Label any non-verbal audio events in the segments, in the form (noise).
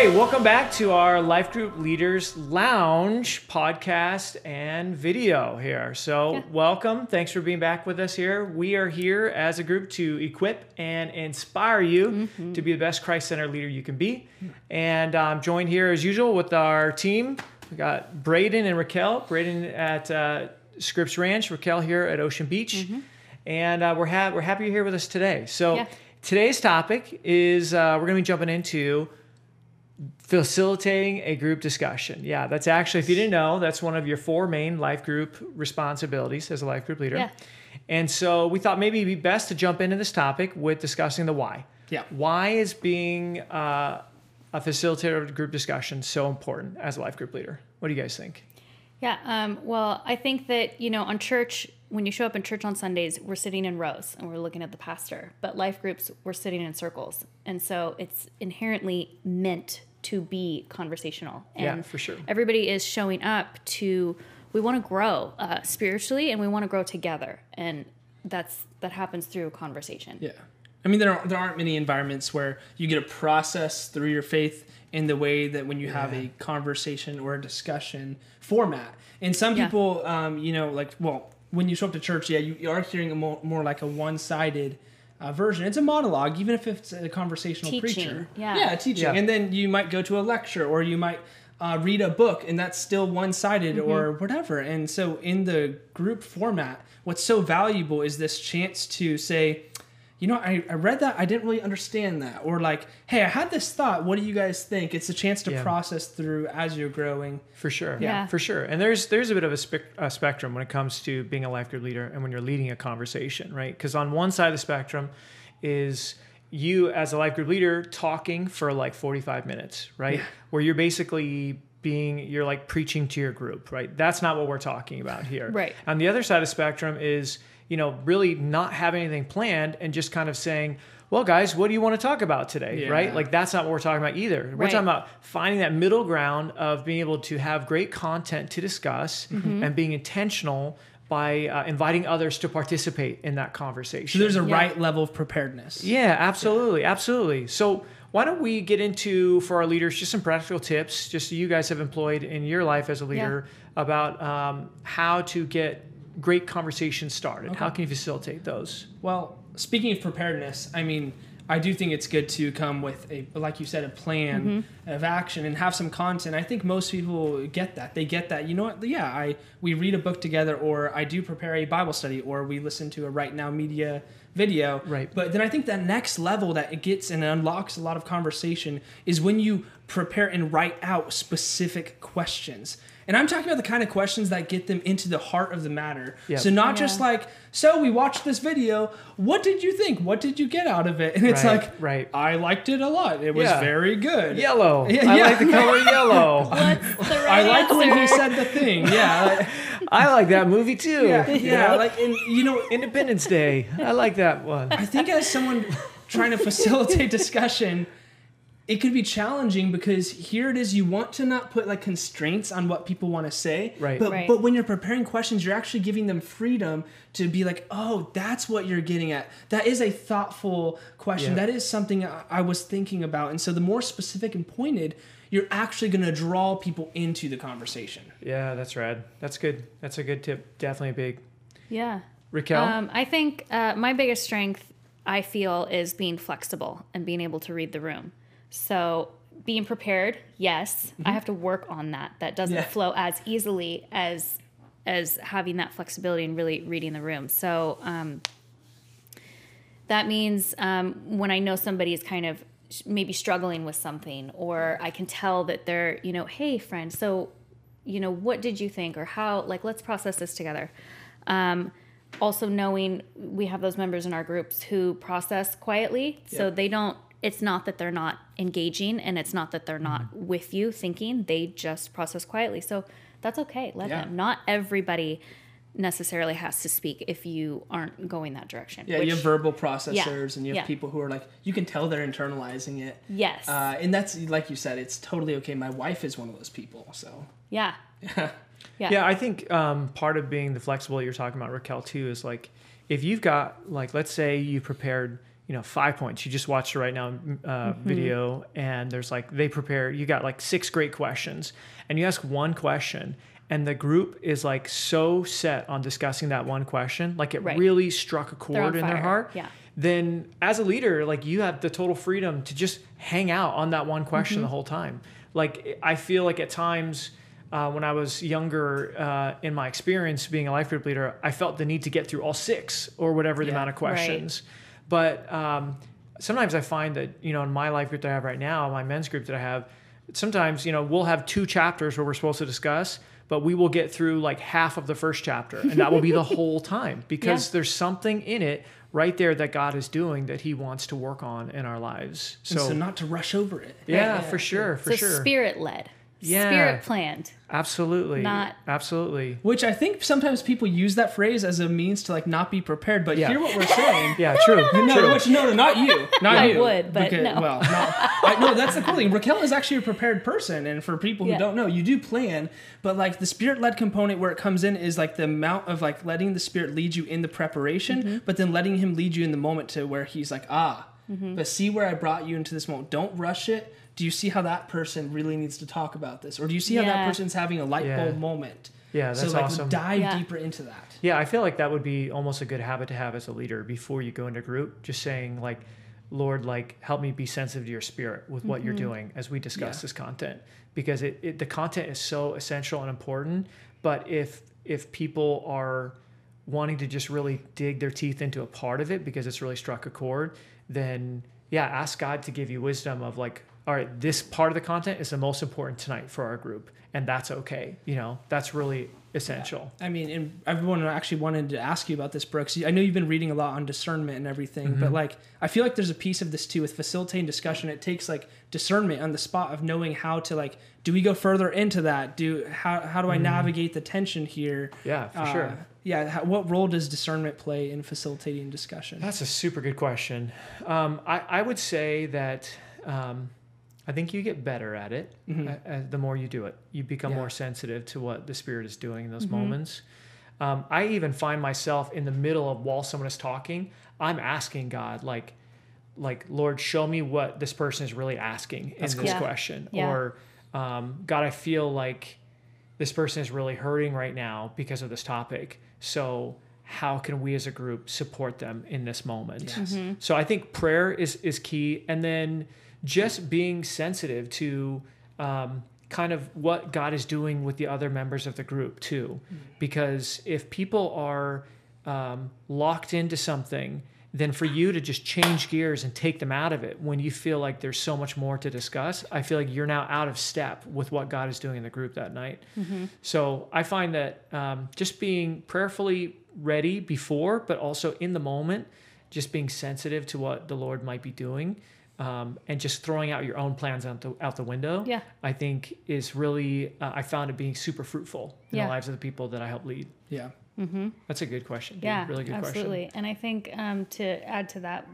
Hey, welcome back to our Life Group Leaders Lounge podcast and video here. So, Yeah. welcome. Thanks for being back with us here. We are here as a group to equip and inspire you to be the best Christ centered leader you can be. And I'm joined here as usual with our team. We got Braden and Raquel. Braden at uh, Scripps Ranch, Raquel here at Ocean Beach. And uh, we're, ha- we're happy you're here with us today. So, Yeah. today's topic is uh, we're going to be jumping into facilitating a group discussion. Yeah, that's actually, if you didn't know, that's one of your four main life group responsibilities as a life group leader. Yeah. And so we thought maybe it'd be best to jump into this topic with discussing the why. Yeah. Why is being uh, a facilitator of a group discussion so important as a life group leader? What do you guys think? Yeah. Um, well, I think that, you know, on church, when you show up in church on Sundays, we're sitting in rows and we're looking at the pastor. But life groups, we're sitting in circles. And so it's inherently meant to be conversational. Yeah, And for sure. Everybody is showing up to, we want to grow uh, spiritually and we want to grow together. And that's, that happens through conversation. Yeah. I mean, there, are, there aren't many environments where you get a process through your faith in the way that when you have a conversation or a discussion format. And some Yeah. people, um, you know, like, well, when you show up to church, yeah, you, you are hearing a more, more like a one sided uh, version. It's a monologue, even if it's a conversational Teaching, preacher. yeah. Yeah, teaching. Yeah. And then you might go to a lecture or you might uh, read a book and that's still one sided Mm-hmm. or whatever. And so in the group format, what's so valuable is this chance to say, you know, I, I read that, I didn't really understand that. Or like, hey, I had this thought. What do you guys think? It's a chance to Yeah. process through as you're growing. For sure. Yeah. For sure. And there's there's a bit of a, spec- a spectrum when it comes to being a life group leader and when you're leading a conversation, right? Because on one side of the spectrum is you as a life group leader talking for like 45 minutes, right? Yeah. Where you're basically being you're like preaching to your group, right? That's not what we're talking about here. Right. On the other side of the spectrum is, you know, really not having anything planned and just kind of saying, well, guys, what do you want to talk about today? Yeah. Right? Like that's not what we're talking about either. We're Right. talking about finding that middle ground of being able to have great content to discuss Mm-hmm. and being intentional by uh, inviting others to participate in that conversation. So there's a Yeah. right level of preparedness. Yeah, absolutely, absolutely. So why don't we get into for our leaders just some practical tips, just so you guys have employed in your life as a leader about um, how to get great conversations started. How can you facilitate those? Well, speaking of preparedness, I mean, I do think it's good to come with a, like you said, a plan mm-hmm. of action and have some content. I think most people get that. They get that. You know what? Yeah, I we read a book together, or I do prepare a Bible study, or we listen to a Right Now Media video. Right. But then I think that next level that it gets and unlocks a lot of conversation is when you prepare and write out specific questions. And I'm talking about the kind of questions that get them into the heart of the matter. Yep. So not Yeah. just like, so we watched this video. What did you think? What did you get out of it? And it's Right, like, right. I liked it a lot. It was Yeah. very good. Yellow. (laughs) Yeah, I yeah. like the color (laughs) yellow. What's the right (laughs) I like when he said the thing. Yeah. I like that movie too. yeah. Yeah. Like, and you know, Independence Day. I like that one. I think as someone trying to facilitate discussion, it could be challenging because here it is you want to not put like constraints on what people want to say Right. but Right. but when you're preparing questions you're actually giving them freedom to be like oh that's what you're getting at that is a thoughtful question Yeah. that is something I, I was thinking about and so the more specific and pointed you're actually going to draw people into the conversation Yeah, that's rad. That's good. That's a good tip. Definitely big. Yeah. Raquel? Um, I think uh, my biggest strength, I feel, is being flexible and being able to read the room. So being prepared, yes, I have to work on that. That doesn't Yeah. flow as easily as as having that flexibility and really reading the room. So um, that means um, when I know somebody is kind of maybe struggling with something, or I can tell that they're, you know, hey, friend, so, you know, what did you think, or how, like, let's process this together. Um, also, knowing we have those members in our groups who process quietly, so they don't. It's not that they're not engaging, and it's not that they're not Mm-hmm. with you thinking. They just process quietly. So that's okay. Let Yeah. them. Not everybody necessarily has to speak if you aren't going that direction. yeah you have verbal processors and you have yeah. people who are like you can tell they're internalizing it Yes. uh, and that's like you said it's totally okay my wife is one of those people so yeah. (laughs) Yeah. Yeah, I think um, part of being the flexible you're talking about, Raquel, too, is like if you've got like let's say you prepared you know five points you just watched it right now uh, video and there's like they prepare you got like six great questions and you ask one question and the group is like so set on discussing that one question like it Right. really struck a chord in their heart Yeah. then as a leader like you have the total freedom to just hang out on that one question Mm-hmm. the whole time like i feel like at times uh, when i was younger uh, in my experience being a life group leader i felt the need to get through all six or whatever the Yeah. amount of Right. Questions but um, sometimes i find that you know in my life group that i have right now my men's group that i have sometimes you know we'll have two chapters where we're supposed to discuss but we will get through like half of the first chapter and that will be the (laughs) whole time because Yeah. there's something in it right there that god is doing that he wants to work on in our lives So, so, so not to rush over it. yeah, for sure for so sure spirit led. Yeah. Spirit planned. absolutely Not- absolutely Which I think sometimes people use that phrase as a means to like not be prepared. But Yeah. hear what we're saying. (laughs) yeah true No, true. which, no, no, not you. (laughs) Not I you. would, but no. Well, not, I, no, that's the cool thing. Raquel is actually a prepared person, and for people who Yeah. don't know, you do plan. But like the spirit-led component, where it comes in, is like the amount of like letting the spirit lead you in the preparation, Mm-hmm. but then letting him lead you in the moment to where he's like, ah, Mm-hmm. but see where I brought you into this moment. Don't rush it. Do you see how that person really needs to talk about this, or do you see how that person's having a light Yeah. bulb moment? Yeah, so that's like awesome. dive Yeah. deeper into that. Yeah, I feel like that would be almost a good habit to have as a leader before you go into group. Just saying like, Lord, like help me be sensitive to your spirit with what you're doing as we discuss Yeah. this content, because it, it the content is so essential and important. But if if people are wanting to just really dig their teeth into a part of it because it's really struck a chord, then yeah, ask God to give you wisdom of like, all right, this part of the content is the most important tonight for our group, and that's okay. You know, that's really essential. I mean, and everyone actually wanted to ask you about this, Brooks. I know you've been reading a lot on discernment and everything, Mm-hmm. but like, I feel like there's a piece of this too with facilitating discussion. It takes like discernment on the spot of knowing how to like, do we go further into that? Do how how do I navigate the tension here? Mm-hmm. Yeah, for Uh, sure. Yeah, how, what role does discernment play in facilitating discussion? That's a super good question. Um, I, I would say that um, I think you get better at it Mhm. uh, uh, the more you do it. You become Yeah. more sensitive to what the Spirit is doing in those moments. Um, I even find myself in the middle of while someone is talking, I'm asking God, like, like Lord, show me what this person is really asking in That's this cool. Yeah. question, Yeah. or um, God, I feel like this person is really hurting right now because of this topic. So how can we as a group support them in this moment? Yes. So I think prayer is is key, and then just being sensitive to um, kind of what God is doing with the other members of the group too, because if people are um, locked into something. Then for you to just change gears and take them out of it when you feel like there's so much more to discuss, I feel like you're now out of step with what God is doing in the group that night. So I find that um, just being prayerfully ready before, but also in the moment, just being sensitive to what the Lord might be doing, um, and just throwing out your own plans out the out the window. Yeah. I think is really uh, I found it being super fruitful in Yeah. the lives of the people that I help lead. Yeah. That's a good question. dude. Yeah, really good question. absolutely. And I think um, to add to that,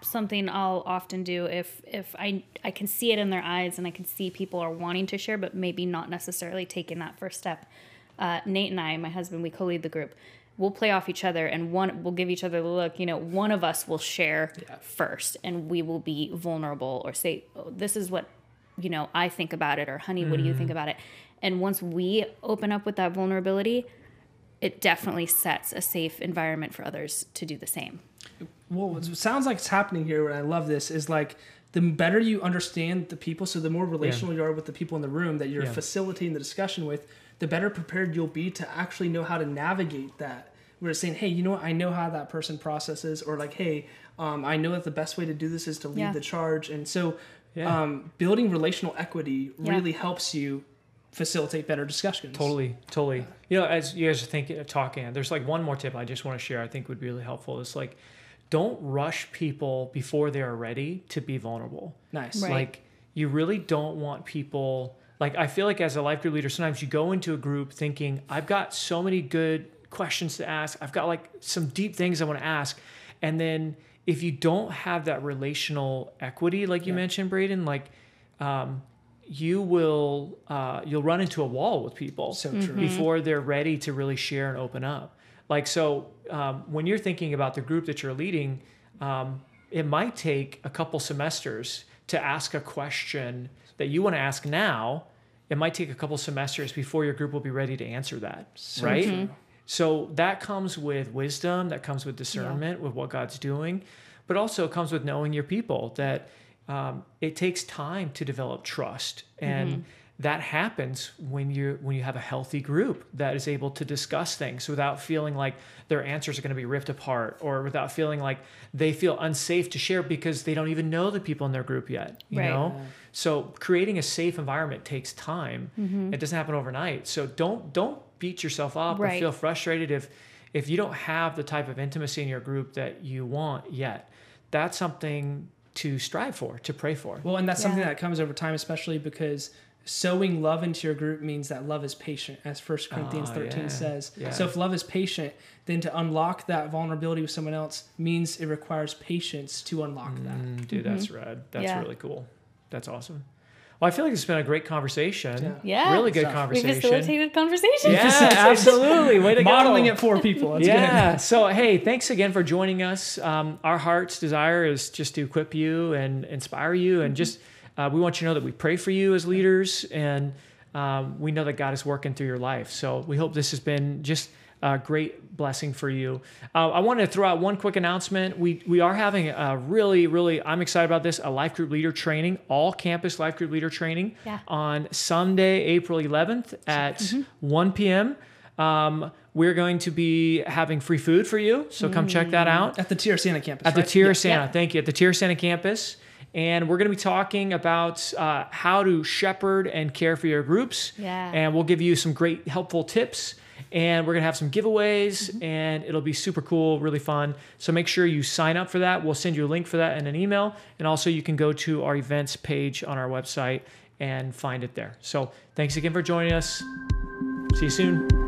something I'll often do if if I I can see it in their eyes and I can see people are wanting to share, but maybe not necessarily taking that first step. Uh, Nate and I, my husband, we co-lead the group. We'll play off each other, and one we'll give each other the look. You know, one of us will share Yeah. first, and we will be vulnerable or say, oh, "This is what you know I think about it," or "Honey, what do you think about it?" And once we open up with that vulnerability, it definitely sets a safe environment for others to do the same. well, what sounds like it's happening here, and I love this, is like the better you understand the people, so the more relational you are with the people in the room that you're Yeah. facilitating the discussion with, the better prepared you'll be to actually know how to navigate that. We're saying, hey, you know what? I know how that person processes, or like, hey, um, I know that the best way to do this is to lead Yeah. the charge, and so Yeah. um, building relational equity Yeah. really helps you facilitate better discussions. Totally, totally. You know, as you guys are thinking, talking, there's like one more tip I just want to share. I think would be really helpful. Is like, don't rush people before they are ready to be vulnerable. Nice. Right. Like, you really don't want people. Like, I feel like as a life group leader, sometimes you go into a group thinking, I've got so many good questions to ask. I've got like some deep things I want to ask, and then if you don't have that relational equity, like you Yeah. mentioned, Braden, like. Um, you will uh, you'll run into a wall with people So true. before they're ready to really share and open up. Like so, um, when you're thinking about the group that you're leading, um, it might take a couple semesters to ask a question that you want to ask now. It might take a couple semesters before your group will be ready to answer that, So right? So that comes with wisdom, that comes with discernment, with what God's doing, but also it comes with knowing your people that um, it takes time to develop trust. And that happens when you when you have a healthy group that is able to discuss things without feeling like their answers are going to be ripped apart or without feeling like they feel unsafe to share because they don't even know the people in their group yet you Right. know? So creating a safe environment takes time. Mm-hmm. it doesn't happen overnight. So don't don't beat yourself up or feel frustrated if if you don't have the type of intimacy in your group that you want yet. That's something to strive for to pray for Well, and that's something that comes over time, especially because sowing love into your group means that love is patient, as First Corinthians Ah, 13 yeah. says. Yeah. So if love is patient, then to unlock that vulnerability with someone else means it requires patience to unlock that. Mm, dude that's rad that's Yeah. really cool that's awesome well i feel like it's been a great conversation Yeah. Yeah. really good Stuff. We conversation facilitated conversation. yeah absolutely way to Modeling go it for people. That's yeah. So hey, thanks again for joining us. Um, our heart's desire is just to equip you and inspire you, and just uh, we want you to know that we pray for you as leaders, and um, we know that God is working through your life. So we hope this has been just a great blessing for you. Uh, I wanted to throw out one quick announcement. We we are having a really really I'm excited about this a life group leader training, all campus life group leader training Yeah. on Sunday, April 11th at 1 p.m. Um, we're going to be having free food for you, so come check that out At the Tierra Santa campus. at the right? Tierra Santa. Yeah. Thank you at the Tierra Santa campus, and we're going to be talking about uh, how to shepherd and care for your groups. Yeah. and we'll give you some great helpful tips. And we're gonna have some giveaways, Mm-hmm. and it'll be super cool, really fun. So make sure you sign up for that. We'll send you a link for that in an email, and also you can go to our events page on our website and find it there. So thanks again for joining us. See you soon.